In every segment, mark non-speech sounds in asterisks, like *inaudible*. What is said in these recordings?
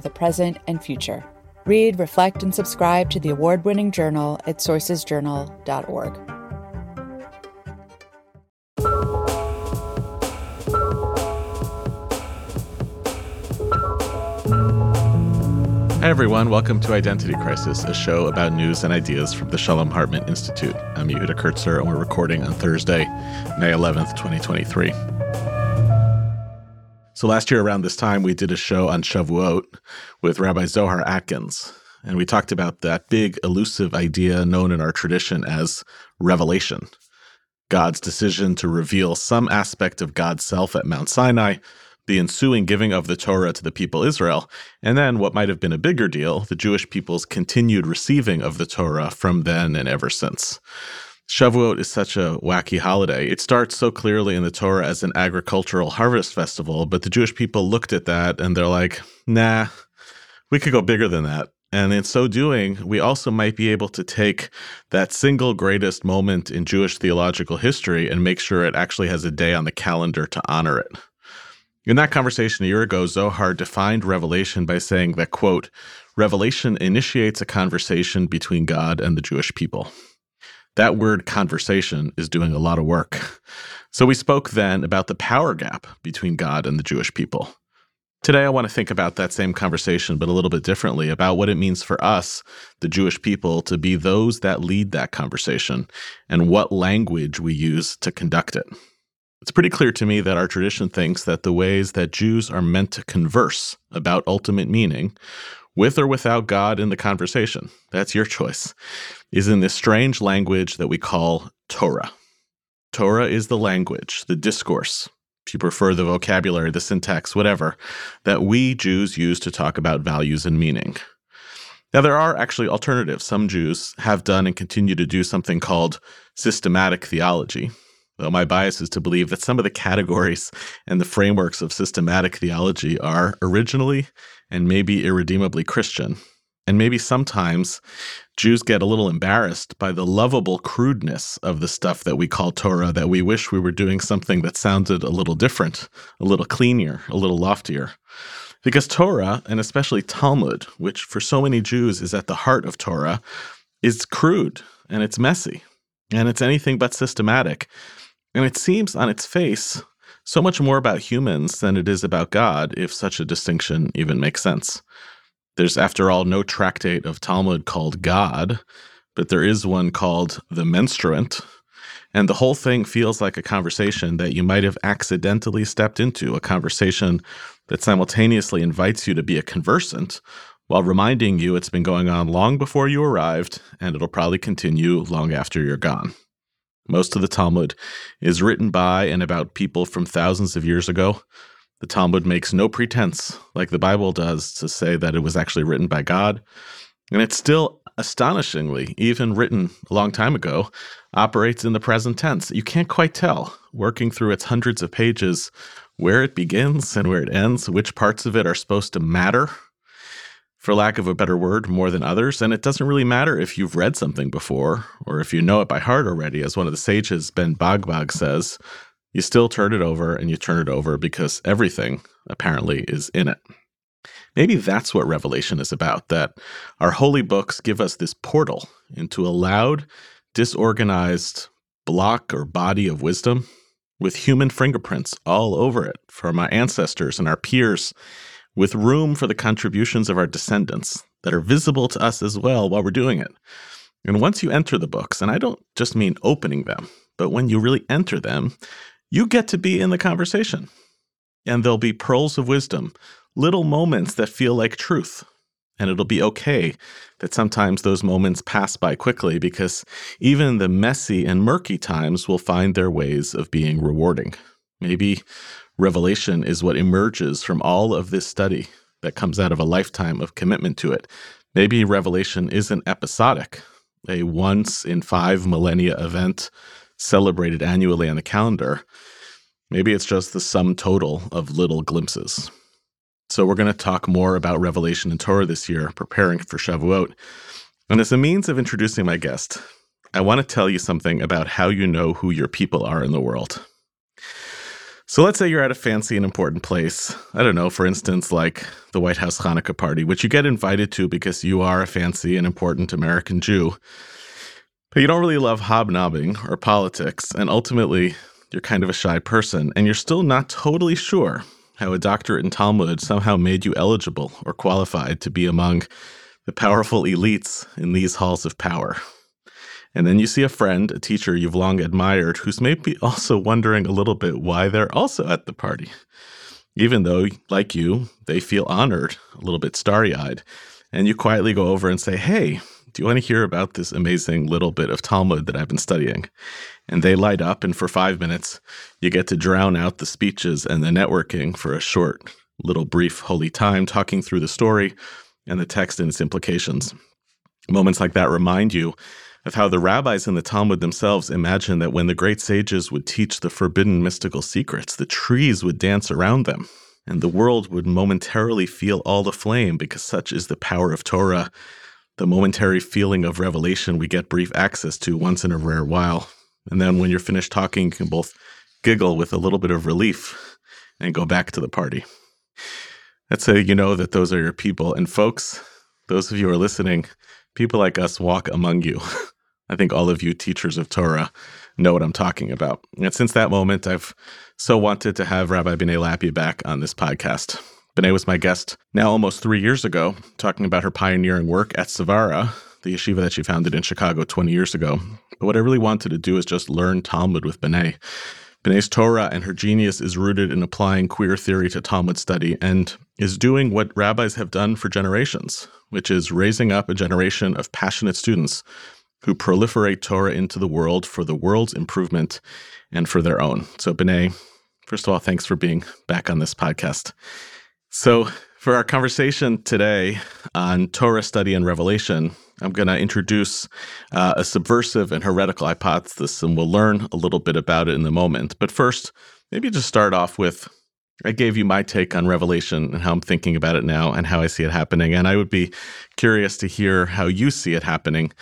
the present and future. Read, reflect, and subscribe to the award winning journal at sourcesjournal.org. Hi, everyone. Welcome to Identity Crisis, a show about news and ideas from the Shalom Hartman Institute. I'm Yehuda Kurtzer, and we're recording on Thursday, May 11th, 2023. So last year around this time, we did a show on Shavuot with Rabbi Zohar Atkins, and we talked about that big elusive idea known in our tradition as revelation. God's decision to reveal some aspect of God's self at Mount Sinai, the ensuing giving of the Torah to the people Israel, and then what might have been a bigger deal, the Jewish people's continued receiving of the Torah from then and ever since. Shavuot is such a wacky holiday. It starts so clearly in the Torah as an agricultural harvest festival, but the Jewish people looked at that and they're like, nah, we could go bigger than that. And in so doing, we also might be able to take that single greatest moment in Jewish theological history and make sure it actually has a day on the calendar to honor it. In that conversation a year ago, Zohar defined revelation by saying that, quote, revelation initiates a conversation between God and the Jewish people that word conversation is doing a lot of work. So we spoke then about the power gap between God and the Jewish people. Today, I want to think about that same conversation, but a little bit differently about what it means for us, the Jewish people, to be those that lead that conversation and what language we use to conduct it. It's pretty clear to me that our tradition thinks that the ways that Jews are meant to converse about ultimate meaning with or without God in the conversation, that's your choice, is in this strange language that we call Torah. Torah is the language, the discourse, if you prefer the vocabulary, the syntax, whatever, that we Jews use to talk about values and meaning. Now, there are actually alternatives. Some Jews have done and continue to do something called systematic theology, though my bias is to believe that some of the categories and the frameworks of systematic theology are originally and maybe irredeemably Christian. And maybe sometimes Jews get a little embarrassed by the lovable crudeness of the stuff that we call Torah, that we wish we were doing something that sounded a little different, a little cleaner, a little loftier. Because Torah, and especially Talmud, which for so many Jews is at the heart of Torah, is crude and it's messy and it's anything but systematic. And it seems on its face so much more about humans than it is about God, if such a distinction even makes sense. There's, after all, no tractate of Talmud called God, but there is one called The Menstruant. And the whole thing feels like a conversation that you might have accidentally stepped into, a conversation that simultaneously invites you to be a conversant while reminding you it's been going on long before you arrived and it'll probably continue long after you're gone. Most of the Talmud is written by and about people from thousands of years ago. The Talmud makes no pretense, like the Bible does, to say that it was actually written by God. And it still, astonishingly, even written a long time ago, operates in the present tense. You can't quite tell, working through its hundreds of pages, where it begins and where it ends, which parts of it are supposed to matter for lack of a better word, more than others. And it doesn't really matter if you've read something before or if you know it by heart already. As one of the sages, Ben Bagbag, says, you still turn it over and you turn it over because everything apparently is in it. Maybe that's what Revelation is about that our holy books give us this portal into a loud, disorganized block or body of wisdom with human fingerprints all over it from our ancestors and our peers with room for the contributions of our descendants that are visible to us as well while we're doing it. And once you enter the books, and I don't just mean opening them, but when you really enter them, you get to be in the conversation. And there'll be pearls of wisdom, little moments that feel like truth. And it'll be okay that sometimes those moments pass by quickly because even the messy and murky times will find their ways of being rewarding. Maybe revelation is what emerges from all of this study that comes out of a lifetime of commitment to it. Maybe revelation isn't episodic, a once in five millennia event celebrated annually on the calendar. Maybe it's just the sum total of little glimpses. So, we're going to talk more about Revelation and Torah this year, preparing for Shavuot. And as a means of introducing my guest, I want to tell you something about how you know who your people are in the world. So let's say you're at a fancy and important place. I don't know, for instance, like the White House Hanukkah party, which you get invited to because you are a fancy and important American Jew. But you don't really love hobnobbing or politics, and ultimately, you're kind of a shy person, and you're still not totally sure how a doctorate in Talmud somehow made you eligible or qualified to be among the powerful elites in these halls of power. And then you see a friend, a teacher you've long admired, who's maybe *laughs* also wondering a little bit why they're also at the party. Even though, like you, they feel honored, a little bit starry eyed. And you quietly go over and say, Hey, do you want to hear about this amazing little bit of Talmud that I've been studying? And they light up, and for five minutes, you get to drown out the speeches and the networking for a short, little brief holy time, talking through the story and the text and its implications. Moments like that remind you of how the rabbis in the Talmud themselves imagined that when the great sages would teach the forbidden mystical secrets, the trees would dance around them, and the world would momentarily feel all the flame because such is the power of Torah, the momentary feeling of revelation we get brief access to once in a rare while. And then when you're finished talking, you can both giggle with a little bit of relief and go back to the party. That's how you know that those are your people. And folks, those of you who are listening, people like us walk among you. *laughs* I think all of you teachers of Torah know what I'm talking about. And since that moment, I've so wanted to have Rabbi Benay Lappe back on this podcast. Benay was my guest now almost three years ago, talking about her pioneering work at SVARA, the yeshiva that she founded in Chicago 20 years ago. But what I really wanted to do is just learn Talmud with Benay. Benay's Torah and her genius is rooted in applying queer theory to Talmud study and is doing what rabbis have done for generations, which is raising up a generation of passionate students who proliferate Torah into the world for the world's improvement and for their own. So, Benay, first of all, thanks for being back on this podcast. So, for our conversation today on Torah study and revelation, I'm going to introduce uh, a subversive and heretical hypothesis, and we'll learn a little bit about it in the moment. But first, maybe just start off with I gave you my take on Revelation and how I'm thinking about it now and how I see it happening. And I would be curious to hear how you see it happening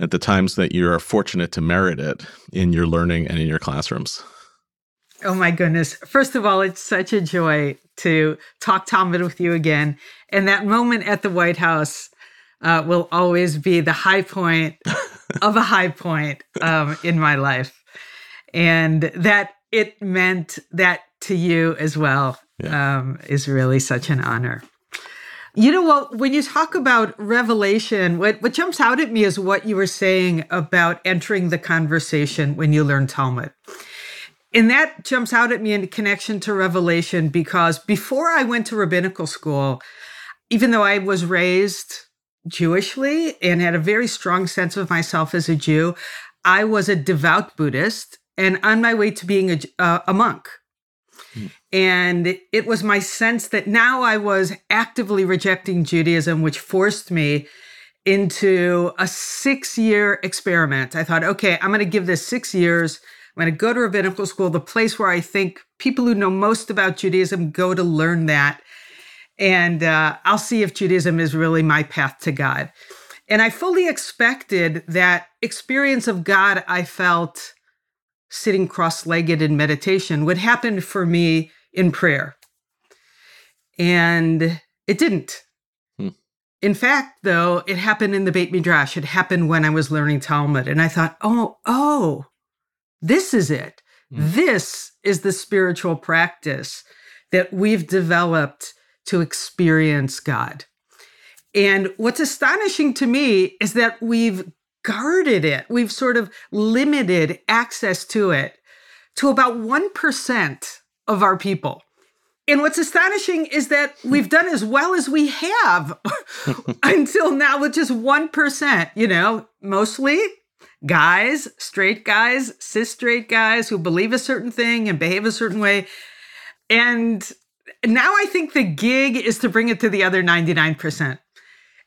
at the times that you are fortunate to merit it in your learning and in your classrooms? Oh my goodness. First of all, it's such a joy to talk Talmud with you again. And that moment at the White House uh, will always be the high point *laughs* of a high point um, in my life. And that it meant that to you as well yeah. um, is really such an honor. You know what? When you talk about revelation, what, what jumps out at me is what you were saying about entering the conversation when you learn Talmud. And that jumps out at me in connection to revelation because before I went to rabbinical school, even though I was raised Jewishly and had a very strong sense of myself as a Jew, I was a devout Buddhist and on my way to being a, uh, a monk. And it was my sense that now I was actively rejecting Judaism, which forced me into a six year experiment. I thought, okay, I'm going to give this six years. I'm going to go to rabbinical school, the place where I think people who know most about Judaism go to learn that. And uh, I'll see if Judaism is really my path to God. And I fully expected that experience of God I felt sitting cross legged in meditation would happen for me in prayer. And it didn't. Hmm. In fact, though, it happened in the Beit Midrash. It happened when I was learning Talmud. And I thought, oh, oh, this is it. Hmm. This is the spiritual practice that we've developed to experience God. And what's astonishing to me is that we've guarded it. We've sort of limited access to it to about 1% of our people. And what's astonishing is that we've done as well as we have *laughs* until now with just 1%, you know, mostly guys, straight guys, cis straight guys who believe a certain thing and behave a certain way. And now I think the gig is to bring it to the other 99%.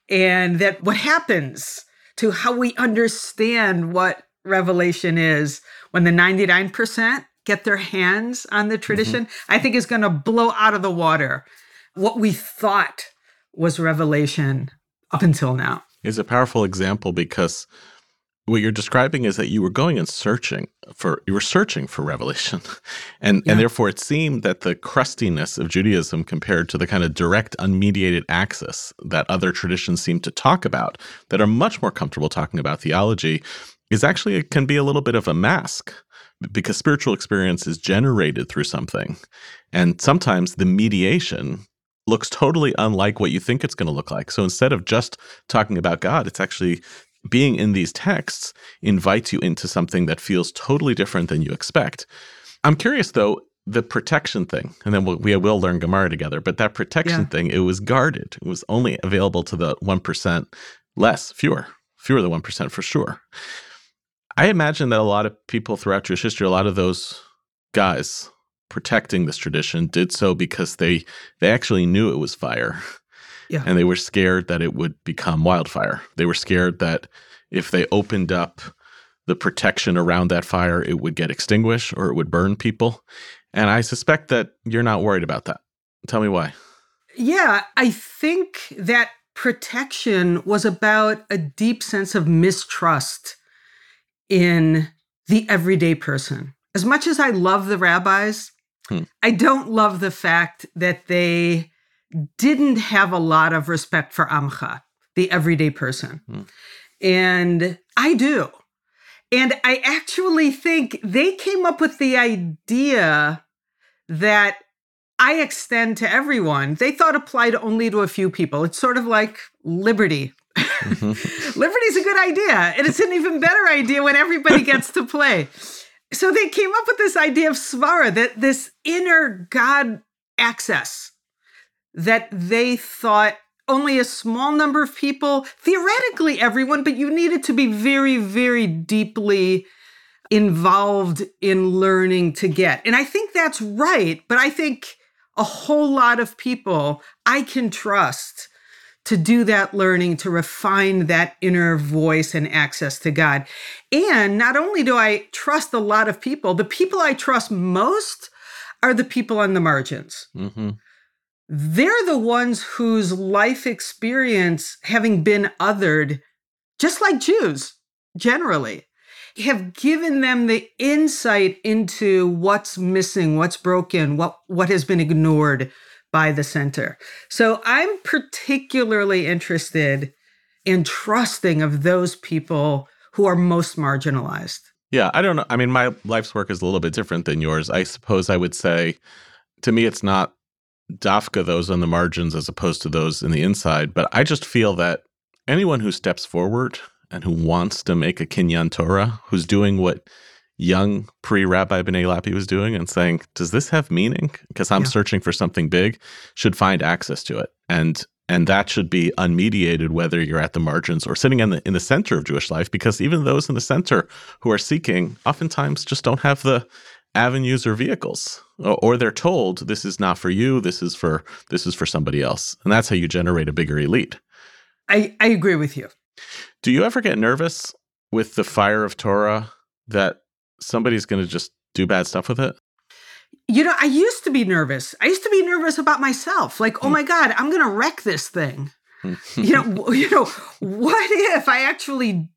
And that what happens to how we understand what revelation is when the 99% get their hands on the tradition, mm-hmm. I think is going to blow out of the water what we thought was revelation up until now. Is a powerful example because what you're describing is that you were going and searching for you were searching for revelation. *laughs* And yeah. and therefore it seemed that the crustiness of judaism compared to the kind of direct unmediated access that other traditions seem to talk about that are much more comfortable talking about theology is actually it can be a little bit of a mask because spiritual experience is generated through something. And sometimes the mediation looks totally unlike what you think it's going to look like. So instead of just talking about god it's actually being in these texts invites you into something that feels totally different than you expect. I'm curious though, the protection thing, and then we'll, we will learn Gemara together, but that protection yeah. thing, it was guarded. It was only available to the 1% less, fewer, fewer than 1% for sure. I imagine that a lot of people throughout Jewish history, a lot of those guys protecting this tradition did so because they they actually knew it was fire *laughs* yeah. And they were scared that it would become wildfire. They were scared that if they opened up the protection around that fire, it would get extinguished or it would burn people. And I suspect that you're not worried about that. Tell me why. Yeah, I think that protection was about a deep sense of mistrust in the everyday person. As much as I love the rabbis, hmm. I don't love the fact that they didn't have a lot of respect for Amcha, the everyday person. Mm. And I do. And I actually think they came up with the idea that I extend to everyone. They thought applied only to a few people. It's sort of like liberty. Mm-hmm. *laughs* liberty is a good idea. And it's an even better idea when everybody *laughs* gets to play. So they came up with this idea of svara, that this inner God access that they thought only a small number of people, theoretically everyone, but you needed to be very, very deeply involved in learning to get. And I think that's right, but I think a whole lot of people I can trust to do that learning, to refine that inner voice and access to God. And not only do I trust a lot of people, the people I trust most are the people on the margins. Mm-hmm they're the ones whose life experience, having been othered, just like Jews generally, have given them the insight into what's missing, what's broken, what, what has been ignored by the center. So I'm particularly interested in trusting of those people who are most marginalized. Yeah, I don't know. I mean, my life's work is a little bit different than yours. I suppose I would say to me, it's not Dafka those on the margins as opposed to those in the inside. But I just feel that anyone who steps forward and who wants to make a Kinyan Torah, who's doing what young pre Rabbi Benay Lappe was doing and saying, Does this have meaning? Because I'm yeah. searching for something big, should find access to it. And and that should be unmediated whether you're at the margins or sitting in the in the center of Jewish life, because even those in the center who are seeking oftentimes just don't have the avenues or vehicles. Or they're told this is not for you this is for this is for somebody else. And that's how you generate a bigger elite. I i agree with you. Do you ever get nervous with the fire of torah that somebody's going to just do bad stuff with it? You know i used to be nervous. I used to be nervous about myself. Like oh hmm. my god i'm going to wreck this thing. You know *laughs* you know what if i actually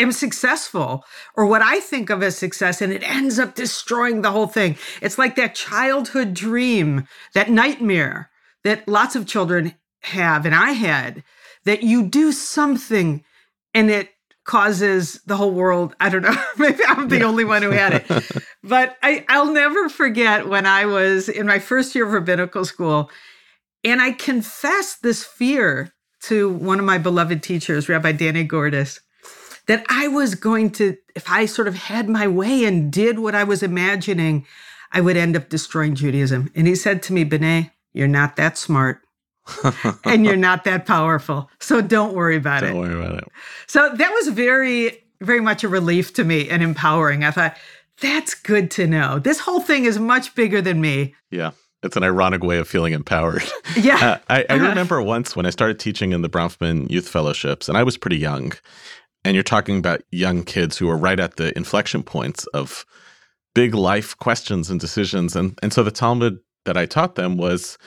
am successful or what I think of as success and it ends up destroying the whole thing. It's like that childhood dream, that nightmare that lots of children have and I had that you do something and it causes the whole world. I don't know. *laughs* Maybe I'm the yeah. only one who had it. *laughs* but I, I'll never forget when I was in my first year of rabbinical school and I confessed this fear to one of my beloved teachers, Rabbi Danny Gordis that I was going to, if I sort of had my way and did what I was imagining, I would end up destroying Judaism. And he said to me, Benay, you're not that smart. *laughs* and you're not that powerful. So don't worry about don't it. Don't worry about it. So that was very, very much a relief to me and empowering. I thought, that's good to know. This whole thing is much bigger than me. Yeah. it's an ironic way of feeling empowered. *laughs* Yeah. Uh, *laughs* I, I remember once when I started teaching in the Bronfman Youth Fellowships, and I was pretty young, and you're talking about young kids who are right at the inflection points of big life questions and decisions. And, and so the Talmud that I taught them was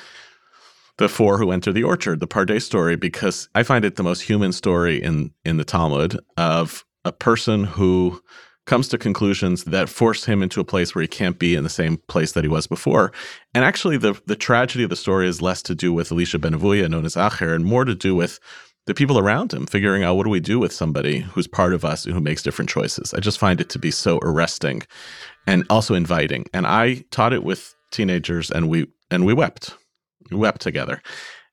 the four who enter the orchard, the Pardes story, because I find it the most human story in, in the Talmud of a person who comes to conclusions that force him into a place where he can't be in the same place that he was before. And actually, the the tragedy of the story is less to do with Elisha ben Avuya, known as Acher, and more to do with the people around him figuring out what do we do with somebody who's part of us and who makes different choices. I just find it to be so arresting and also inviting. And I taught it with teenagers, and we and we wept. We wept together.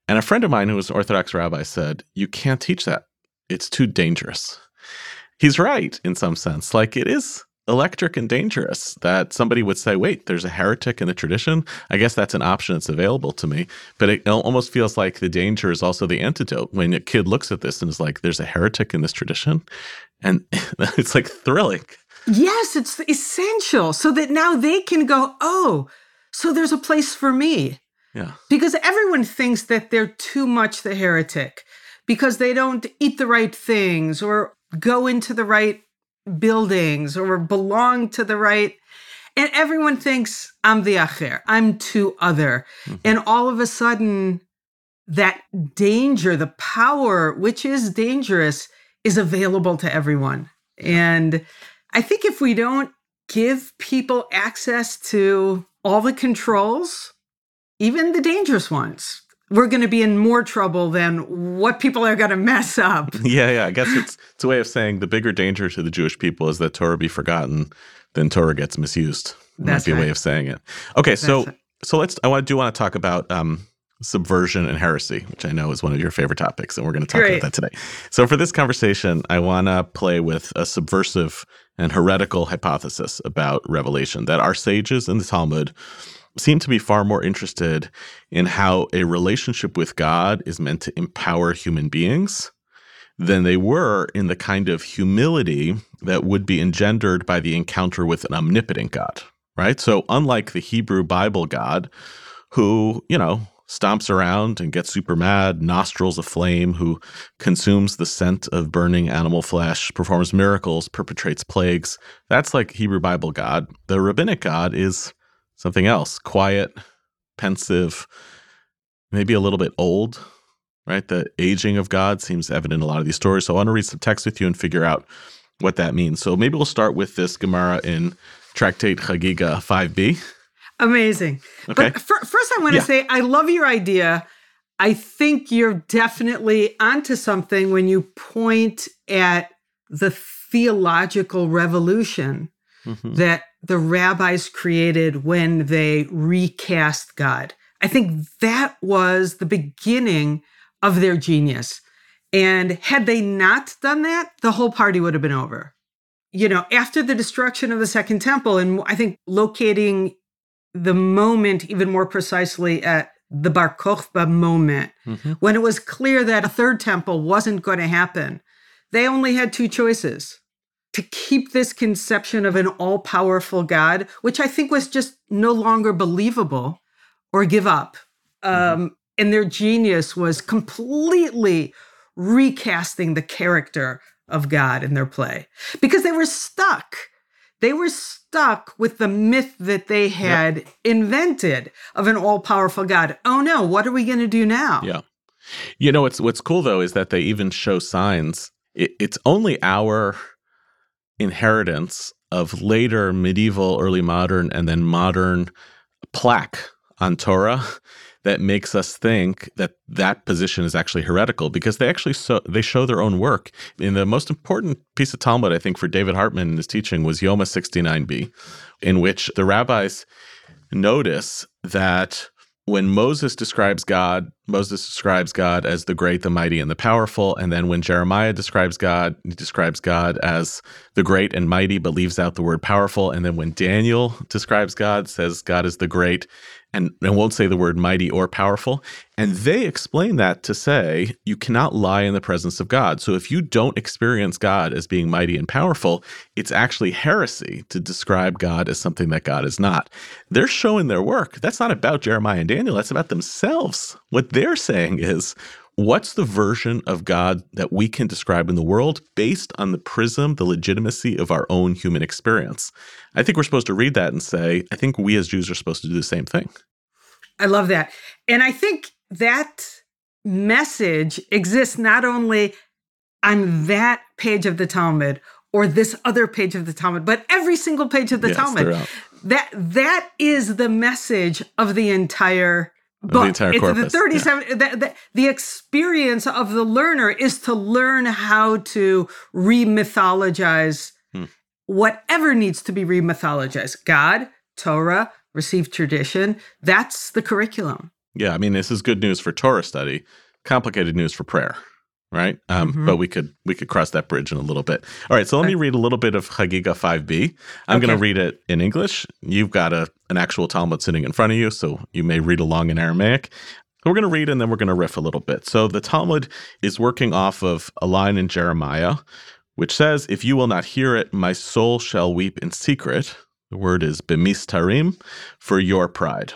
And a friend of mine who was an Orthodox rabbi said, "You can't teach that. It's too dangerous." he's right in some sense. Like it is electric and dangerous that somebody would say, wait, there's a heretic in the tradition. I guess that's an option that's available to me. But it almost feels like the danger is also the antidote when a kid looks at this and is like, there's a heretic in this tradition. And *laughs* it's like thrilling. Yes, it's essential so that now they can go, oh, so there's a place for me. Yeah. Because everyone thinks that they're too much the heretic because they don't eat the right things or go into the right buildings or belong to the right and everyone thinks I'm the acher, I'm too other. Mm-hmm. And all of a sudden, that danger, the power, which is dangerous, is available to everyone. And I think if we don't give people access to all the controls, even the dangerous ones, we're going to be in more trouble than what people are going to mess up. *laughs* Yeah, yeah. I guess it's it's a way of saying the bigger danger to the Jewish people is that Torah be forgotten than Torah gets misused. That's might be right. a way of saying it. Okay, That's so so let's. I want to do want to talk about um, subversion and heresy, which I know is one of your favorite topics, and we're going to talk Great. about that today. So for this conversation, I want to play with a subversive and heretical hypothesis about revelation that our sages in the Talmud seem to be far more interested in how a relationship with God is meant to empower human beings than they were in the kind of humility that would be engendered by the encounter with an omnipotent God, right? So, unlike the Hebrew Bible God, who, you know, stomps around and gets super mad, nostrils aflame, who consumes the scent of burning animal flesh, performs miracles, perpetrates plagues. That's like Hebrew Bible God. The rabbinic God is something else quiet, pensive, maybe a little bit old, right? The aging of God seems evident in a lot of these stories. So I want to read some text with you and figure out what that means. So maybe we'll start with this Gemara in Tractate Chagiga 5b. Amazing. Okay. But for, first, I want to yeah. say I love your idea. I think you're definitely onto something when you point at the theological revolution mm-hmm. that the rabbis created when they recast God. I think that was the beginning of their genius. And had they not done that, the whole party would have been over. You know, after the destruction of the Second Temple, and I think locating the moment even more precisely at the Bar Kokhba moment, mm-hmm. when it was clear that a third temple wasn't going to happen, they only had two choices to keep this conception of an all powerful God, which I think was just no longer believable, or give up. Mm-hmm. Um, and their genius was completely recasting the character of God in their play because they were stuck. They were stuck with the myth that they had yep. invented of an all powerful God. Oh no, what are we going to do now? Yeah. You know, what's, what's cool though is that they even show signs. It, it's only our inheritance of later medieval, early modern, and then modern plaque on Torah that makes us think that that position is actually heretical because they actually so they show their own work. In the most important piece of Talmud, I think, for David Hartman in his teaching was Yoma 69b, in which the rabbis notice that when Moses describes God Moses describes God as the great, the mighty, and the powerful. And then when Jeremiah describes God, he describes God as the great and mighty, but leaves out the word powerful. And then when Daniel describes God, says God is the great and, and won't say the word mighty or powerful. And they explain that to say you cannot lie in the presence of God. So if you don't experience God as being mighty and powerful, it's actually heresy to describe God as something that God is not. They're showing their work. That's not about Jeremiah and Daniel, that's about themselves. What they're saying is, What's the version of God that we can describe in the world based on the prism, the legitimacy of our own human experience? I think we're supposed to read that and say, I think we as Jews are supposed to do the same thing. I love that. And I think that message exists not only on that page of the Talmud or this other page of the Talmud, but every single page of the Yes, Talmud. That that is the message of the entire the entire it's the corpus, 37 the, the, the experience of the learner is to learn how to re-mythologize Hmm. whatever needs to be re-mythologized. God, Torah, received tradition. That's the curriculum. Yeah, I mean, this is good news for Torah study, complicated news for prayer, right? Um, Mhm. But we could we could cross that bridge in a little bit. All right, so let me read a little bit of Chagiga 5b. I'm going to read it in English. You've got a an actual Talmud sitting in front of you, so you may read along in Aramaic. We're going to read and then we're going to riff a little bit. So the Talmud is working off of a line in Jeremiah, which says, "If you will not hear it, my soul shall weep in secret." The word is bemistarim for your pride.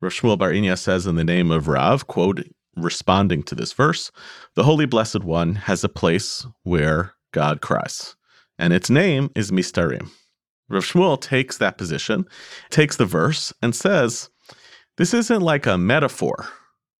Rav Shmuel Bar Inya says in the name of Rav, quote, responding to this verse, the Holy Blessed One has a place where God cries, and its name is Mistarim. Rav Shmuel takes that position, takes the verse, and says, this isn't like a metaphor,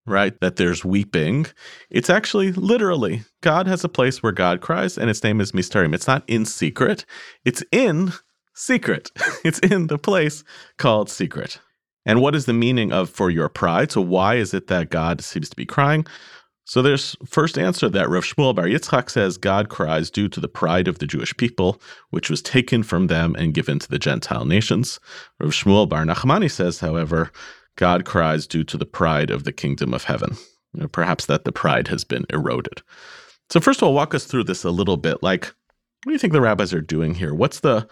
right? That there's weeping. It's actually literally God has a place where God cries, and its name is Mistarim. It's not in secret, it's in secret. *laughs* it's in the place called secret. And what is the meaning of for your pride? So why is it that God seems to be crying? So there's first answer that Rav Shmuel Bar Yitzchak says God cries due to the pride of the Jewish people, which was taken from them and given to the Gentile nations. Rav Shmuel Bar Nachmani says, however, God cries due to the pride of the kingdom of heaven. Know, perhaps that the pride has been eroded. So first of all, walk us through this a little bit. Like, what do you think the rabbis are doing here? What's the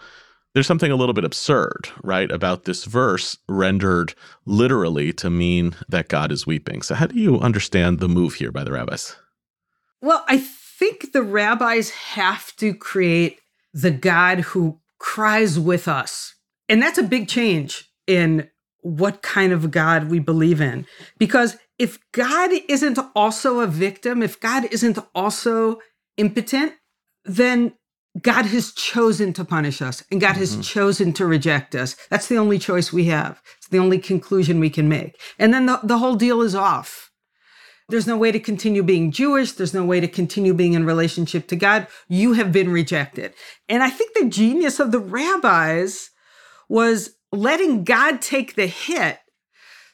there's something a little bit absurd, right, about this verse rendered literally to mean that God is weeping. So, how do you understand the move here by the rabbis? Well, I think the rabbis have to create the God who cries with us. And that's a big change in what kind of God we believe in. Because if God isn't also a victim, if God isn't also impotent, then God has chosen to punish us and God has mm-hmm. chosen to reject us. That's the only choice we have. It's the only conclusion we can make. And then the, the whole deal is off. There's no way to continue being Jewish. There's no way to continue being in relationship to God. You have been rejected. And I think the genius of the rabbis was letting God take the hit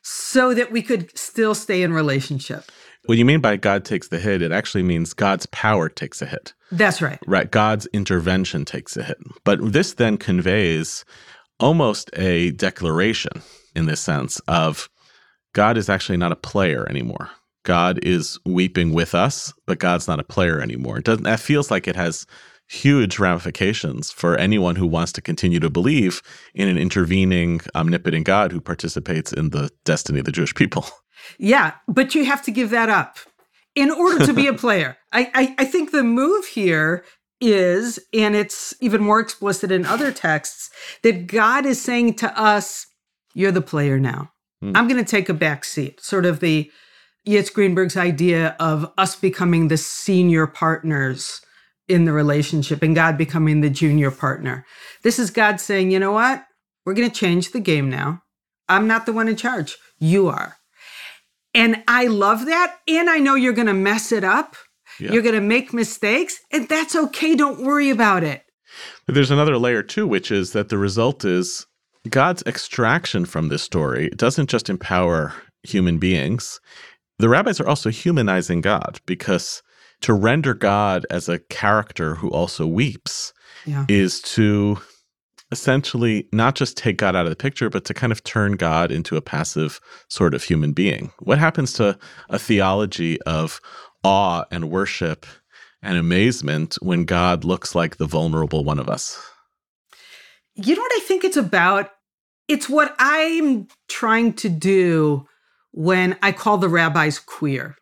so that we could still stay in relationship. What you mean by God takes the hit, it actually means God's power takes a hit, That's right. right? God's intervention takes a hit. But this then conveys almost a declaration in this sense of God is actually not a player anymore. God is weeping with us, but God's not a player anymore. It doesn't that feels like it has huge ramifications for anyone who wants to continue to believe in an intervening omnipotent God who participates in the destiny of the Jewish people. *laughs* Yeah, but you have to give that up in order to be a *laughs* player. I, I, I think the move here is, and it's even more explicit in other texts, that God is saying to us, You're the player now. Hmm. I'm going to take a back seat. Sort of the Yitz Greenberg's idea of us becoming the senior partners in the relationship and God becoming the junior partner. This is God saying, You know what? We're going to change the game now. I'm not the one in charge. You are. And I love that. And I know you're going to mess it up. Yeah. You're going to make mistakes, and that's okay. Don't worry about it. But there's another layer too, which is that the result is God's extraction from this story doesn't just empower human beings. The rabbis are also humanizing God because to render God as a character who also weeps Yeah. is to essentially not just take God out of the picture, but to kind of turn God into a passive sort of human being. What happens to a theology of awe and worship and amazement when God looks like the vulnerable one of us? You know what I think it's about? It's what I'm trying to do when I call the rabbis queer.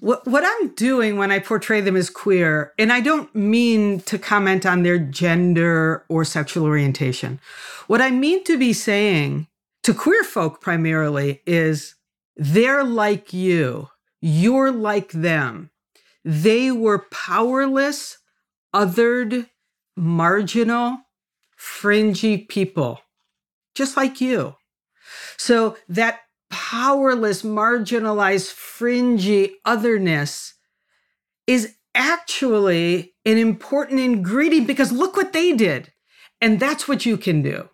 What, what I'm doing when I portray them as queer, and I don't mean to comment on their gender or sexual orientation. What I mean to be saying to queer folk primarily is they're like you, you're like them. They were powerless, othered, marginal, fringy people, just like you. So that powerless, marginalized, fringy otherness is actually an important ingredient because look what they did. And that's what you can do.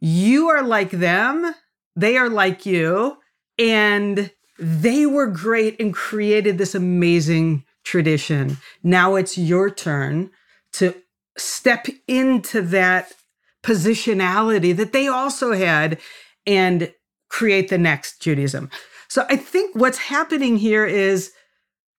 You are like them, they are like you, and they were great and created this amazing tradition. Now it's your turn to step into that positionality that they also had and create the next Judaism. So I think what's happening here is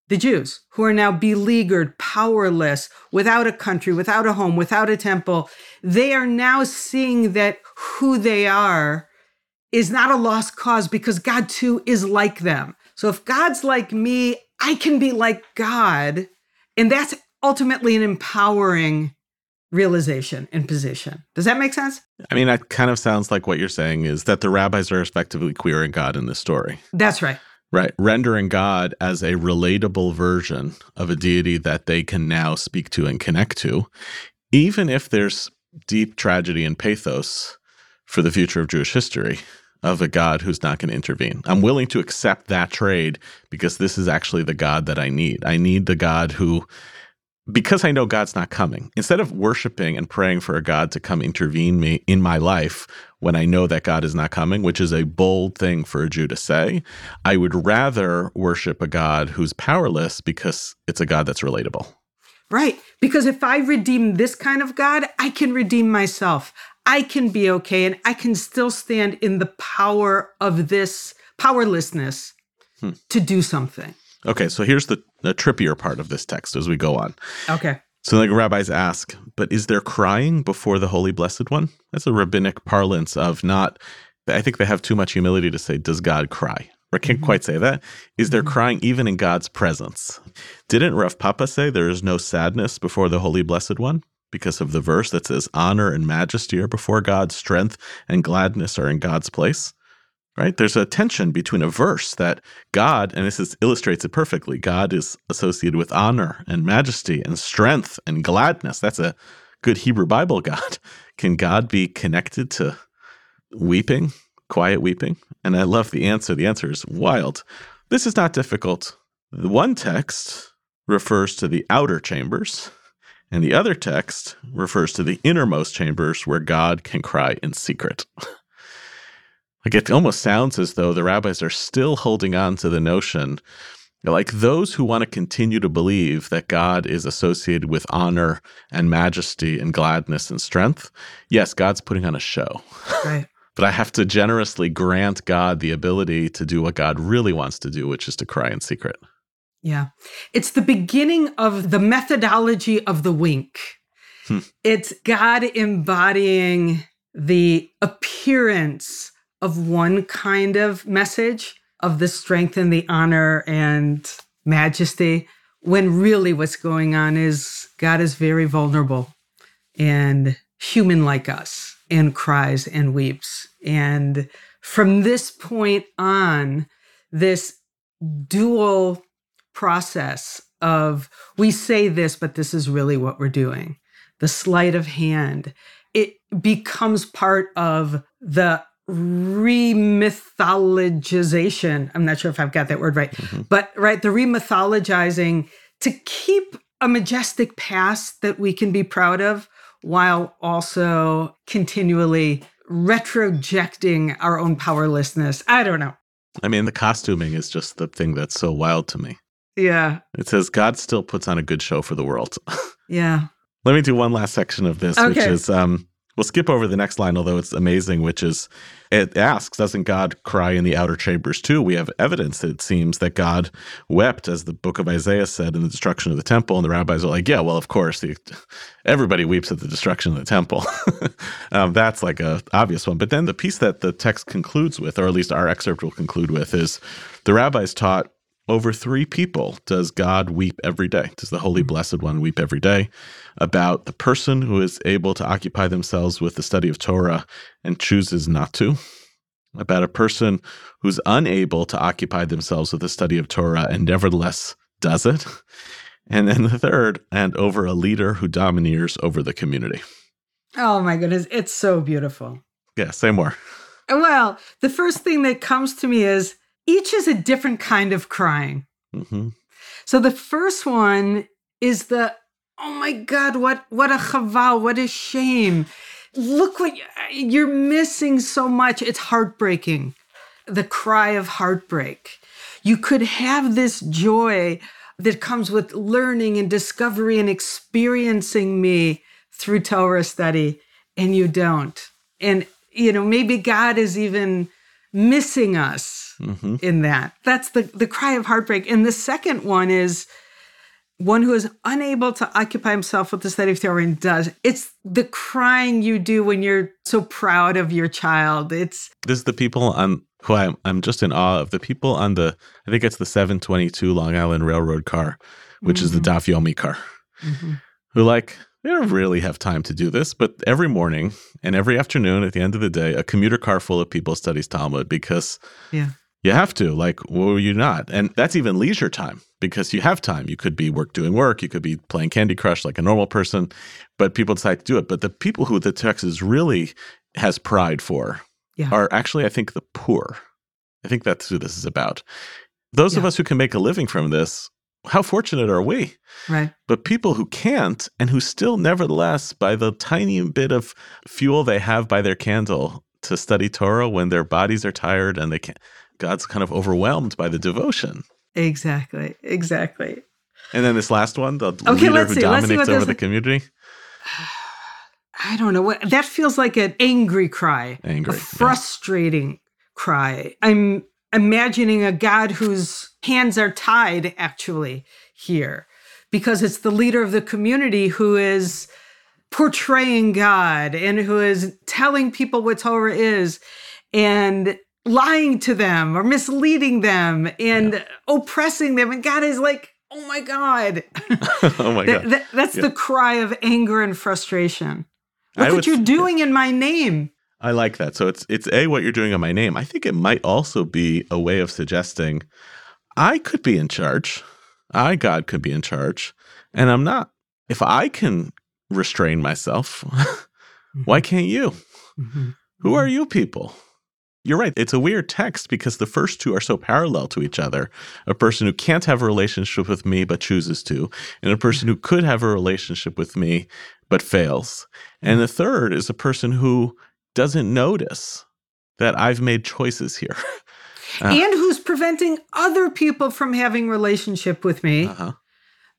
the Jews who are now beleaguered, powerless, without a country, without a home, without a temple, they are now seeing that who they are is not a lost cause because God too is like them. So if God's like me, I can be like God. And that's ultimately an empowering realization and position. Does that make sense? I mean, that kind of sounds like what you're saying is that the rabbis are effectively queering God in this story. That's right. Right. Rendering God as a relatable version of a deity that they can now speak to and connect to, even if there's deep tragedy and pathos for the future of Jewish history of a God who's not going to intervene. I'm willing to accept that trade because this is actually the God that I need. I need the God who because I know God's not coming, instead of worshiping and praying for a God to come intervene me in my life when I know that God is not coming, which is a bold thing for a Jew to say, I would rather worship a God who's powerless because it's a God that's relatable. Right. Because if I redeem this kind of God, I can redeem myself. I can be okay and I can still stand in the power of this powerlessness hmm. to do something. Okay, so here's the, the trippier part of this text as we go on. Okay. So the rabbis ask, but is there crying before the Holy Blessed One? That's a rabbinic parlance of not, I think they have too much humility to say, does God cry? Or can't mm-hmm. quite say that. Is there mm-hmm. crying even in God's presence? Didn't Rav Papa say there is no sadness before the Holy Blessed One? Because of the verse that says, honor and majesty are before God, strength and gladness are in God's place right? There's a tension between a verse that God, and this is, illustrates it perfectly, God is associated with honor and majesty and strength and gladness. That's a good Hebrew Bible *laughs* God. Can God be connected to weeping, quiet weeping? And I love the answer. The answer is wild. This is not difficult. The one text refers to the outer chambers, and the other text refers to the innermost chambers where God can cry in secret. *laughs* Like it almost sounds as though the rabbis are still holding on to the notion, like those who want to continue to believe that God is associated with honor and majesty and gladness and strength. Yes, God's putting on a show. Right. *laughs* but I have to generously grant God the ability to do what God really wants to do, which is to cry in secret. Yeah. It's the beginning of the methodology of the wink. Hmm. It's God embodying the appearance of one kind of message of the strength and the honor and majesty when really what's going on is God is very vulnerable and human like us and cries and weeps. And from this point on, this dual process of we say this, but this is really what we're doing, the sleight of hand, it becomes part of the remythologization. I'm not sure if I've got that word right, mm-hmm. but right, the remythologizing to keep a majestic past that we can be proud of while also continually retrojecting our own powerlessness. I don't know. I mean, the costuming is just the thing that's so wild to me. Yeah. It says God still puts on a good show for the world. *laughs* yeah. Let me do one last section of this, okay. which is um, We'll skip over the next line, although it's amazing, which is it asks, Doesn't God cry in the outer chambers too? We have evidence it seems that God wept, as the book of Isaiah said, in the destruction of the temple. And the rabbis are like, Yeah, well, of course, everybody weeps at the destruction of the temple. *laughs* um, that's like a obvious one. But then the piece that the text concludes with, or at least our excerpt will conclude with, is the rabbis taught over three people does God weep every day? Does the Holy hmm. Blessed One weep every day? About the person who is able to occupy themselves with the study of Torah and chooses not to. About a person who's unable to occupy themselves with the study of Torah and nevertheless does it. And then the third, and over a leader who domineers over the community. Oh my goodness, it's so beautiful. Yeah, say more. Well, the first thing that comes to me is each is a different kind of crying. hmm So the first one is the oh my god, what what a chaval, what a shame. Look what you- you're missing so much. It's heartbreaking. The cry of heartbreak. You could have this joy that comes with learning and discovery and experiencing me through Torah study, and you don't. And you know, maybe God is even missing us hmm in that. That's the the cry of heartbreak. And the second one is one who is unable to occupy himself with the study of Torah and does. It's the crying you do when you're so proud of your child. It's This is the people on who I'm, I'm just in awe of. The people on the, I think it's the 722 Long Island Railroad car, which is the Daf Yomi car, who like, they don't really have time to do this, but every morning and every afternoon at the end of the day, a commuter car full of people studies Talmud because yeah. You have to. Like, were you not? And that's even leisure time because you have time. You could be work doing work, you could be playing Candy Crush like a normal person, but people decide to do it. But the people who the text is really has pride for Yeah. are actually, I think, the poor. I think that's who this is about. Those of us who can make a living from this, how fortunate are we? Right. But people who can't and who still, nevertheless, by the tiny bit of fuel they have by their candle to study Torah when their bodies are tired and they can't, God's kind of overwhelmed by the devotion. Exactly. Exactly. And then this last one, the Okay, leader who see. Dominates over the community. *sighs* I don't know what that feels like an angry cry. Angry, A yeah. frustrating cry. I'm imagining a God whose hands are tied actually here because it's the leader of the community who is portraying God and who is telling people what Torah is and lying to them or misleading them and oppressing them. And God is like, oh my God. *laughs* *laughs* oh my God. that- that's Yeah. the cry of anger and frustration. I Look would what you're doing in my name. I like that. So it's it's a what you're doing on my name. I think it might also be a way of suggesting I could be in charge. I God could be in charge, and I'm not. If I can restrain myself, *laughs* why mm-hmm. can't you? Mm-hmm. Who are mm-hmm. you people? You're right. It's a weird text because the first two are so parallel to each other. A person who can't have a relationship with me but chooses to, and a person who could have a relationship with me but fails. And the third is a person who doesn't notice that I've made choices here. *laughs* Uh, and who's preventing other people from having relationship with me. uh-huh.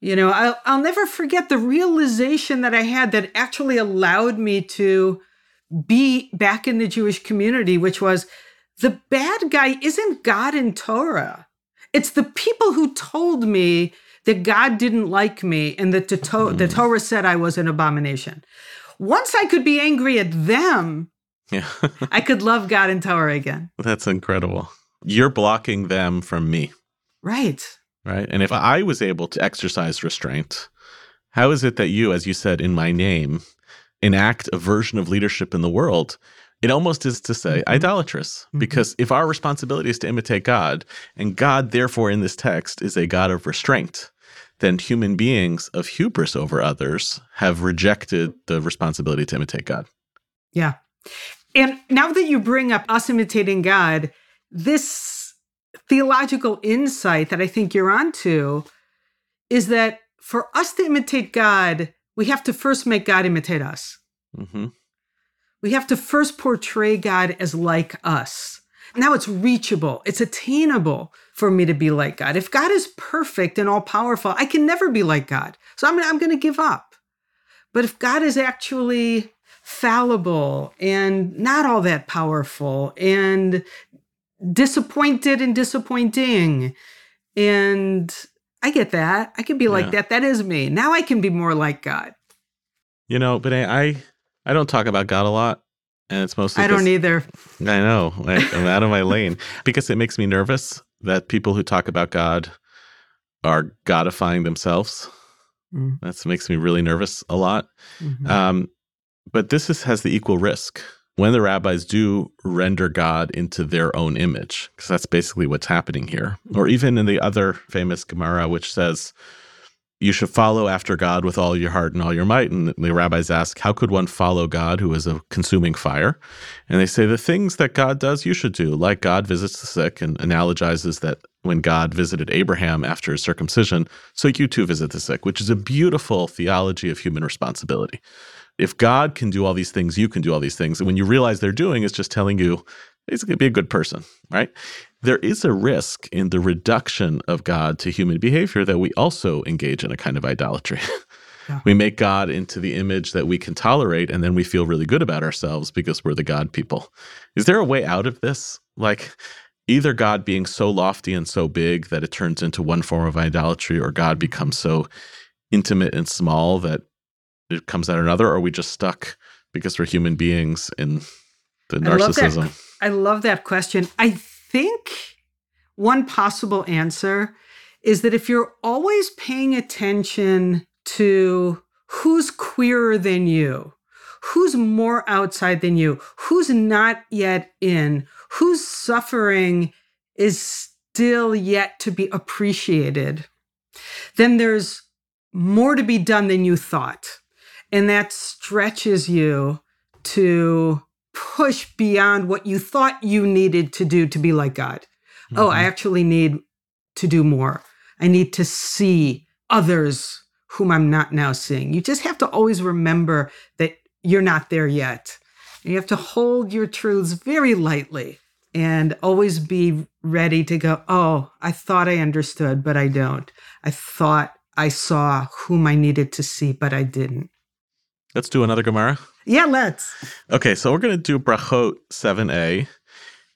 You know, I'll, I'll never forget the realization that I had that actually allowed me to be back in the Jewish community, which was the bad guy isn't God in Torah. It's the people who told me that God didn't like me and that the, to- the hmm. Torah said I was an abomination. Once I could be angry at them, Yeah. I could love God and Torah again. That's incredible. You're blocking them from me. Right. right? And if I was able to exercise restraint, how is it that you, as you said, in my name, enact a version of leadership in the world? It almost is to say mm-hmm. idolatrous, mm-hmm. because if our responsibility is to imitate God, and God, therefore, in this text, is a God of restraint, then human beings of hubris over others have rejected the responsibility to imitate God. Yeah. And now that you bring up us imitating God, this theological insight that I think you're onto is that for us to imitate God, we have to first make God imitate us. hmm We have to first portray God as like us. Now it's reachable, it's attainable for me to be like God. If God is perfect and all powerful, I can never be like God. So I'm, I'm going to give up. But if God is actually fallible and not all that powerful and disappointed and disappointing. And I get that. I can be like Yeah. that. That is me. Now I can be more like God. You know, but I I, I don't talk about God a lot, and it's mostly I don't either. I know. Like, I'm out of my lane because it makes me nervous that people who talk about God are godifying themselves. Mm. That makes me really nervous a lot. Mhm. Um, but this is, has the equal risk when the rabbis do render God into their own image, because that's basically what's happening here. Or even in the other famous Gemara, which says, you should follow after God with all your heart and all your might. And the rabbis ask, how could one follow God who is a consuming fire? And they say the things that God does, you should do, like God visits the sick and analogizes that when God visited Abraham after his circumcision, so you too visit the sick, which is a beautiful theology of human responsibility. If God can do all these things, you can do all these things. And when you realize they're doing, it's just telling you, basically, be a good person, right? There is a risk in the reduction of God to human behavior that we also engage in a kind of idolatry. *laughs* Yeah. We make God into the image that we can tolerate, and then we feel really good about ourselves because we're the God people. Is there a way out of this? Like, either God being so lofty and so big that it turns into one form of idolatry, or God becomes so intimate and small that it comes out another, or are we just stuck because we're human beings in the I love that. narcissism? I love that question. I think one possible answer is that if you're always paying attention to who's queerer than you, who's more outside than you, who's not yet in, whose suffering is still yet to be appreciated, then there's more to be done than you thought. And that stretches you to push beyond what you thought you needed to do to be like God. Oh, I mm-hmm. actually need to do more. I need to see others whom I'm not now seeing. You just have to always remember that you're not there yet. You have to hold your truths very lightly and always be ready to go, Oh, I thought I understood, but I don't. I thought I saw whom I needed to see, but I didn't. Let's do another Gemara. Yeah, let's. Okay, so we're going to do Brachot 7a.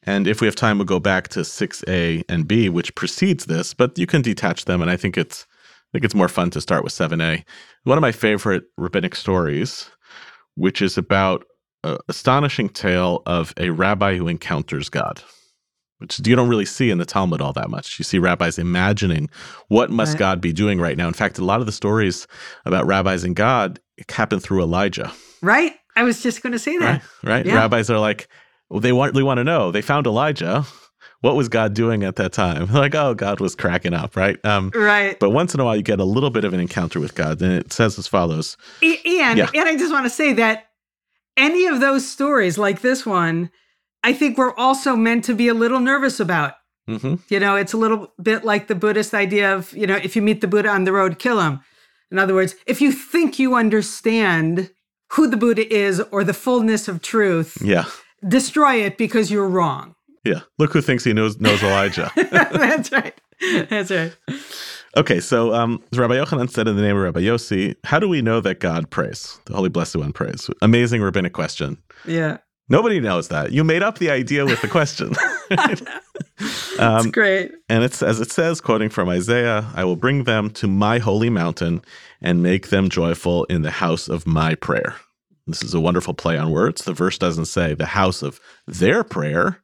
And if we have time, we'll go back to 6a and b, which precedes this, but you can detach them. And I think it's I think it's more fun to start with 7a. One of my favorite rabbinic stories, which is about an astonishing tale of a rabbi who encounters God, which you don't really see in the Talmud all that much. You see rabbis imagining what must Right. God be doing right now. In fact, a lot of the stories about rabbis and God happen through Elijah Right? I was just going to say that. right? Right? Yeah. Rabbis are like, well, they want, they want to know. They found Elijah. What was God doing at that time? *laughs* Like, oh, God was cracking up, right? Um, Right. but once in a while, you get a little bit of an encounter with God, and it says as follows: And Yeah. and I just want to say that any of those stories like this one, I think we're also meant to be a little nervous about. hmm You know, it's a little bit like the Buddhist idea of, you know, if you meet the Buddha on the road, kill him. In other words, if you think you understand who the Buddha is or the fullness of truth, Yeah, destroy it because you're wrong. yeah. Look who thinks he knows knows Elijah. *laughs* That's right. That's right. okay, so um, Rabbi Yochanan said in the name of Rabbi Yossi, "How do we know that God prays? The Holy Blessed One prays." Amazing rabbinic question. Yeah. Nobody knows that. You made up the idea with the question. *laughs* *laughs* It's um, great. And it's as it says, quoting from Isaiah, I will bring them to my holy mountain and make them joyful in the house of my prayer. This is a wonderful play on words. The verse doesn't say the house of their prayer.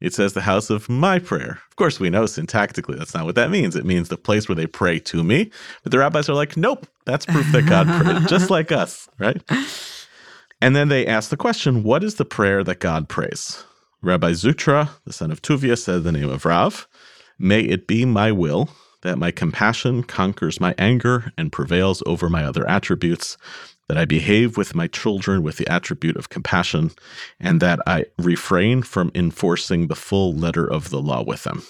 It says the house of my prayer. Of course, we know syntactically that's not what that means. It means the place where they pray to me. But the rabbis are like, nope, that's proof that God prayed, *laughs* just like us, right? And then they ask the question, what is the prayer that God prays? Rabbi Zutra, the son of Tuvia, said the name of Rav, May it be my will that my compassion conquers my anger and prevails over my other attributes, that I behave with my children with the attribute of compassion, and that I refrain from enforcing the full letter of the law with them.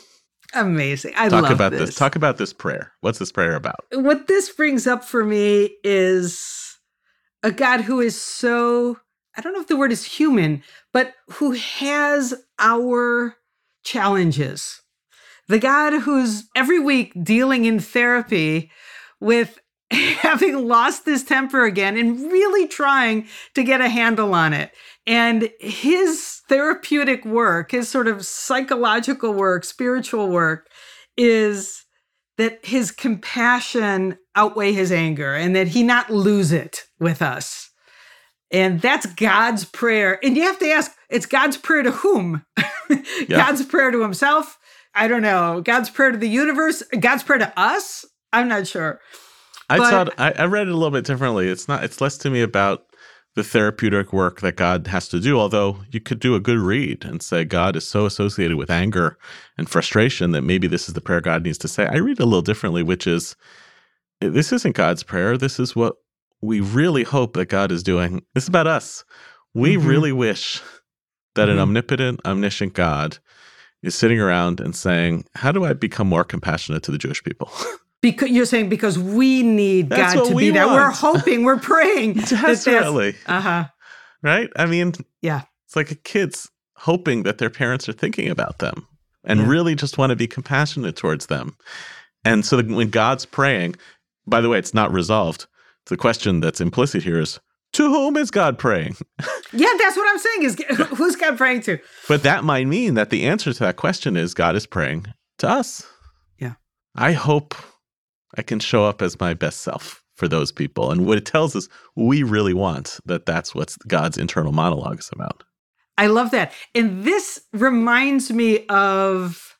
Amazing. I Talk love about this. this. Talk about this prayer. What's this prayer about? what this brings up for me is a God who is so, I don't know if the word is human, but who has our challenges. The God who's every week dealing in therapy with *laughs* having lost his temper again and really trying to get a handle on it. And his therapeutic work, his sort of psychological work, spiritual work, is that his compassion outweigh his anger and that he not lose it with us. And that's God's prayer. And you have to ask, it's God's prayer to whom? *laughs* yeah. God's prayer to himself? I don't know. God's prayer to the universe? God's prayer to us? I'm not sure. I but, thought I, I read it a little bit differently. It's not it's less to me about the therapeutic work that God has to do, although you could do a good read and say God is so associated with anger and frustration that maybe this is the prayer God needs to say. I read a little differently, which is this isn't God's prayer. This is what we really hope that God is doing. This is about us. We mm-hmm. really wish that mm-hmm. an omnipotent, omniscient God is sitting around and saying, How do I become more compassionate to the Jewish people? *laughs* Because you're saying because we need that's God to be there. We're *laughs* hoping, we're praying. Desperately. Uh huh. Right? I mean, yeah. It's like a kid's hoping that their parents are thinking about them and yeah. really just want to be compassionate towards them. And so when God's praying, by the way, it's not resolved. The question that's implicit here is to whom is God praying? *laughs* yeah, that's what I'm saying. Is *laughs* who's God praying to? But that might mean that the answer to that question is God is praying to us. Yeah. I hope I can show up as my best self for those people. And what it tells us, we really want that that's what God's internal monologue is about. I love that. And this reminds me of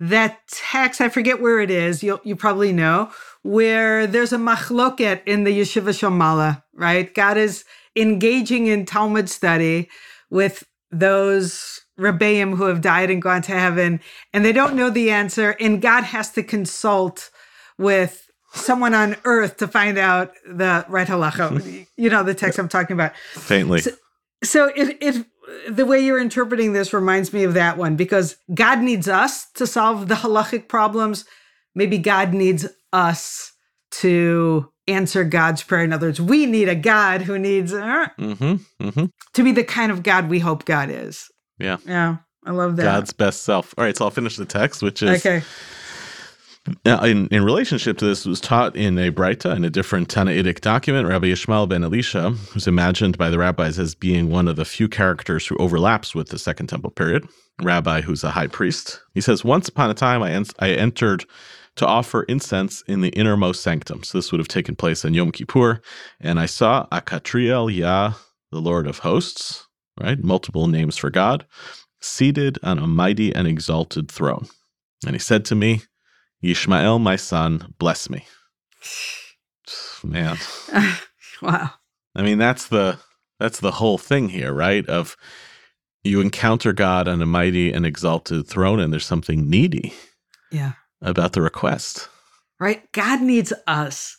that text, I forget where it is, you you probably know, where there's a machloket in the Yeshiva Shel right? God is engaging in Talmud study with those Rebbeim who have died and gone to heaven, and they don't know the answer, and God has to consult with someone on earth to find out the right halacha. *laughs* you know the text I'm talking about. Faintly. So, so if, if the way you're interpreting this reminds me of that one because God needs us to solve the halachic problems. Maybe God needs us to answer God's prayer. In other words, we need a God who needs uh, mm-hmm, mm-hmm. to be the kind of God we hope God is. Yeah. Yeah. I love that. God's best self. All right, so I'll finish the text, which is okay. Now, in, in relationship to this, was taught in a Breita, in a different Tannaitic document, Rabbi Ishmael ben Elisha, who's imagined by the rabbis as being one of the few characters who overlaps with the Second Temple period, rabbi who's a high priest. He says, Once upon a time, I, en- I entered to offer incense in the innermost sanctum. So this would have taken place in Yom Kippur. And I saw Akatriel Yah, the Lord of hosts, right? Multiple names for God, seated on a mighty and exalted throne. And he said to me, Yishmael, my son, bless me. *sighs* Man. *laughs* wow. I mean, that's the that's the whole thing here, right? Of you encounter God on a mighty and exalted throne, and there's something needy. Yeah. About the request. Right? God needs us.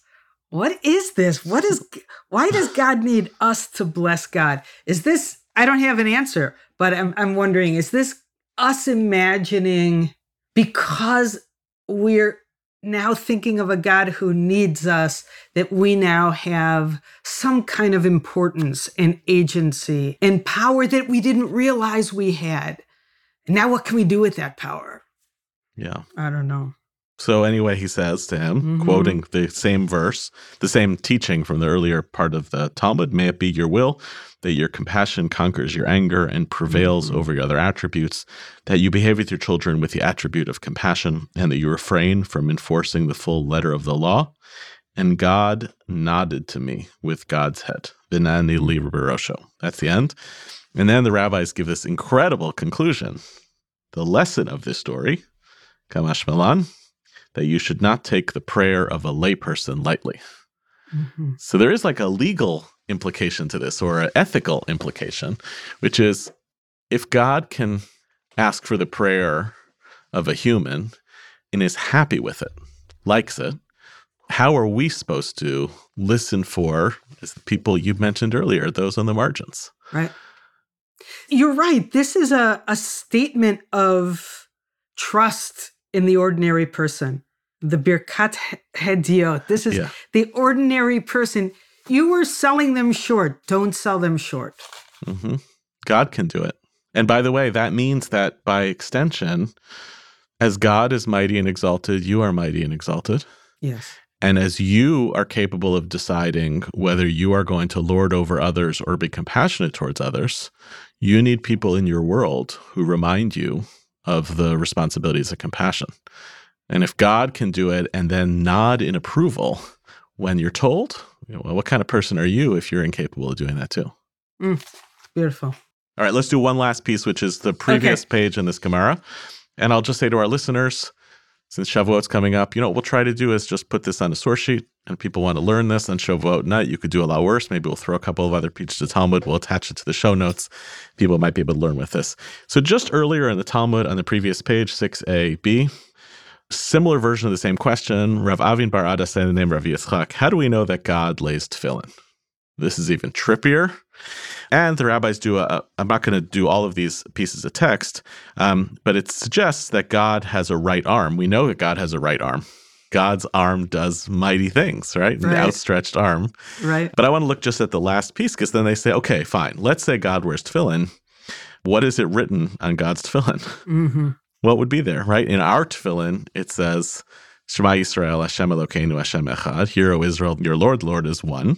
What is this? What is why does *sighs* God need us to bless God? Is this I don't have an answer, but I'm I'm wondering, is this us imagining because we're now thinking of a God who needs us, that we now have some kind of importance and agency and power that we didn't realize we had. And now what can we do with that power? Yeah. I don't know. So, anyway, he says to him, mm-hmm. quoting the same verse, the same teaching from the earlier part of the Talmud May it be your will that your compassion conquers your anger and prevails mm-hmm. over your other attributes, that you behave with your children with the attribute of compassion, and that you refrain from enforcing the full letter of the law. And God nodded to me with God's head. Binani li barosho. That's the end. And then the rabbis give this incredible conclusion. The lesson of this story, Ka mashma lan, that you should not take the prayer of a layperson lightly. Mm-hmm. So there is like a legal implication to this or an ethical implication, which is if God can ask for the prayer of a human and is happy with it, likes it, how are we supposed to listen for as the people you mentioned earlier, those on the margins? Right. You're right. This is a, a statement of trust in the ordinary person. The Birkat Hediot. This is yeah. the ordinary person. You were selling them short. Don't sell them short. Mm-hmm. God can do it. And by the way, that means that by extension, as God is mighty and exalted, you are mighty and exalted. Yes. And as you are capable of deciding whether you are going to lord over others or be compassionate towards others, you need people in your world who remind you of the responsibilities of compassion. And if God can do it and then nod in approval when you're told, well, what kind of person are you if you're incapable of doing that too? Mm, beautiful. All right, let's do one last piece, which is the previous okay. page in this Gemara. And I'll just say to our listeners, since Shavuot's coming up, you know what we'll try to do is just put this on a source sheet and people want to learn this on vote night. You could do a lot worse. Maybe we'll throw a couple of other pieces to Talmud. We'll attach it to the show notes. People might be able to learn with this. So just earlier in the Talmud on the previous page, 6a, b, similar version of the same question. Rav Avin Bar Ada said in the name of Rav Yitzchak, how do we know that God lays tefillin? This is even trippier. And the rabbis do a, I'm not going to do all of these pieces of text, um, but it suggests that God has a right arm. We know that God has a right arm. God's arm does mighty things, right? An outstretched arm. Right. But I want to look just at the last piece because then they say, okay, fine. Let's say God wears tefillin. What is it written on God's tefillin? Mm-hmm. What would be there, right? In our tefillin, it says, Shema Yisrael, Hashem Elokeinu, Hashem Echad. Hear, O Israel, your Lord, Lord is one.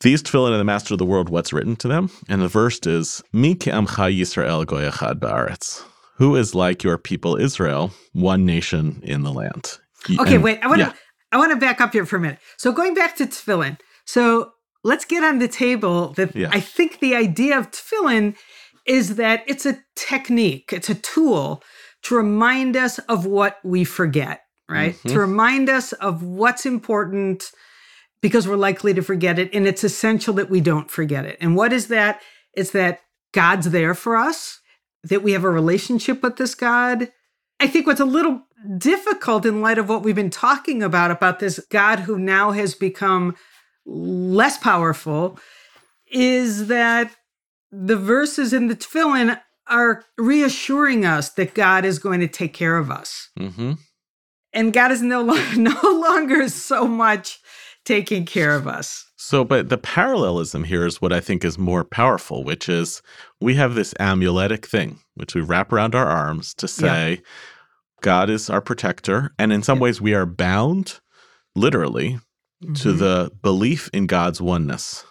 These tefillin and the master of the world, what's written to them? And the verse is, Mi ke'amcha Yisrael goyachad ba'aretz. Who is like your people Israel, one nation in the land? Okay, and, wait. I want to yeah. I want to back up here for a minute. So going back to tefillin. So let's get on the table that yeah. I think the idea of tefillin is that it's a technique, it's a tool to remind us of what we forget, right? Mm-hmm. To remind us of what's important because we're likely to forget it. And it's essential that we don't forget it. And what is that? It's that God's there for us, that we have a relationship with this God. I think what's a little difficult in light of what we've been talking about, about this God who now has become less powerful, is that the verses in the tefillin are reassuring us that God is going to take care of us. Mm-hmm. And God is no, lo- *laughs* no longer so much taking care of us. So, but the parallelism here is what I think is more powerful, which is we have this amuletic thing, which we wrap around our arms to say, yeah. God is our protector. And in some yeah. ways, we are bound literally mm-hmm. to the belief in God's oneness.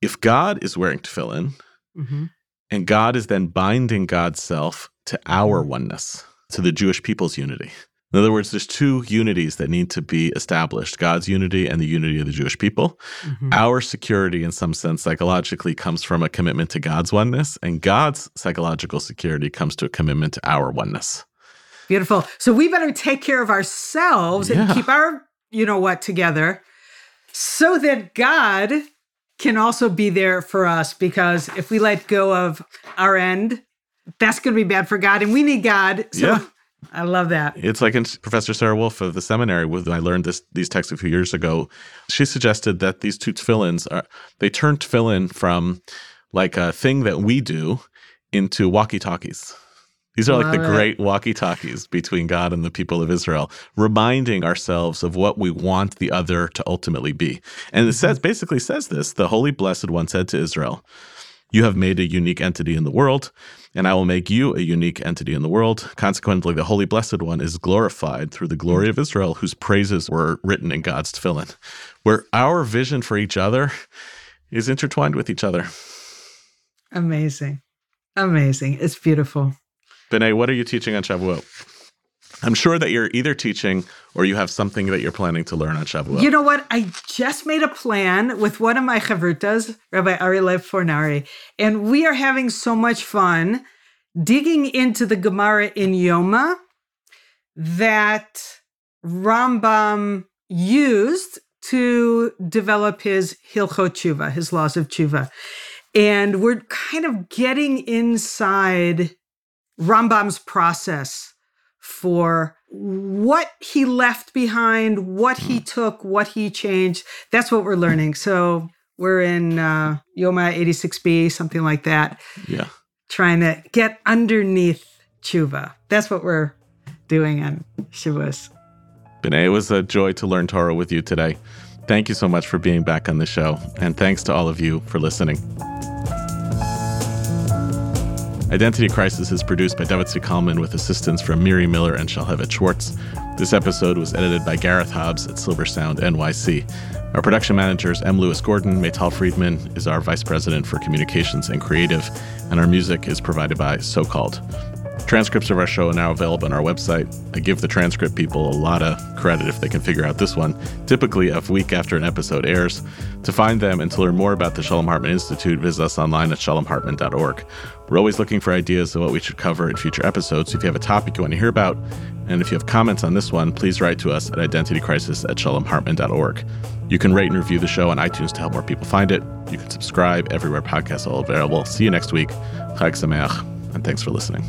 If God is wearing tefillin, mm-hmm. and God is then binding God's self to our mm-hmm. oneness, to the Jewish people's unity. In other words, there's two unities that need to be established God's unity and the unity of the Jewish people. Mm-hmm. Our security, in some sense, psychologically, comes from a commitment to God's oneness, and God's psychological security comes to a commitment to our oneness. Beautiful. So we better take care of ourselves yeah. and keep our, you know what, together so that God can also be there for us. Because if we let go of our end, that's going to be bad for God, and we need God. So yeah. I love that. It's like in Professor Sarah Wolf of the seminary, when I learned this these texts a few years ago, she suggested that these two tefillins are they turn tefillin from like a thing that we do into walkie-talkies. These are like the great walkie-talkies between God and the people of Israel, reminding ourselves of what we want the other to ultimately be. And it says mm-hmm. basically says this, the holy blessed one said to Israel, you have made a unique entity in the world, and I will make you a unique entity in the world. Consequently, the Holy Blessed One is glorified through the glory of Israel, whose praises were written in God's tefillin, where our vision for each other is intertwined with each other. Amazing. Amazing. It's beautiful. Benay, what are you teaching on Shavuot? I'm sure that you're either teaching or you have something that you're planning to learn on Shavuot. You know what? I just made a plan with one of my chavrutas, Rabbi Ari Lev Fornari, and we are having so much fun digging into the Gemara in Yoma that Rambam used to develop his Hilchot Tshuva, his laws of Tshuva. And we're kind of getting inside Rambam's process for what he left behind, what he took, what he changed. That's what we're learning. So we're in uh, Yoma 86b, something like that. Yeah. Trying to get underneath Tshuva. That's what we're doing on Shavuos. Benay, it was a joy to learn Torah with you today. Thank you so much for being back on the show. And thanks to all of you for listening. Identity Crisis is produced by C. Kalman with assistance from Miri Miller and Shalhevet Schwartz. This episode was edited by Gareth Hobbs at Silver Sound NYC. Our production manager is M. Lewis Gordon. Maytal Friedman is our vice president for communications and creative, and our music is provided by SoCalled. Transcripts of our show are now available on our website. I give the transcript people a lot of credit if they can figure out this one, typically a week after an episode airs. To find them and to learn more about the Shalom Hartman Institute, visit us online at shalomhartman.org. We're always looking for ideas of what we should cover in future episodes. If you have a topic you want to hear about, and if you have comments on this one, please write to us at identitycrisis at shalomhartman.org. You can rate and review the show on iTunes to help more people find it. You can subscribe everywhere podcasts are available. See you next week. Chag Sameach, and thanks for listening.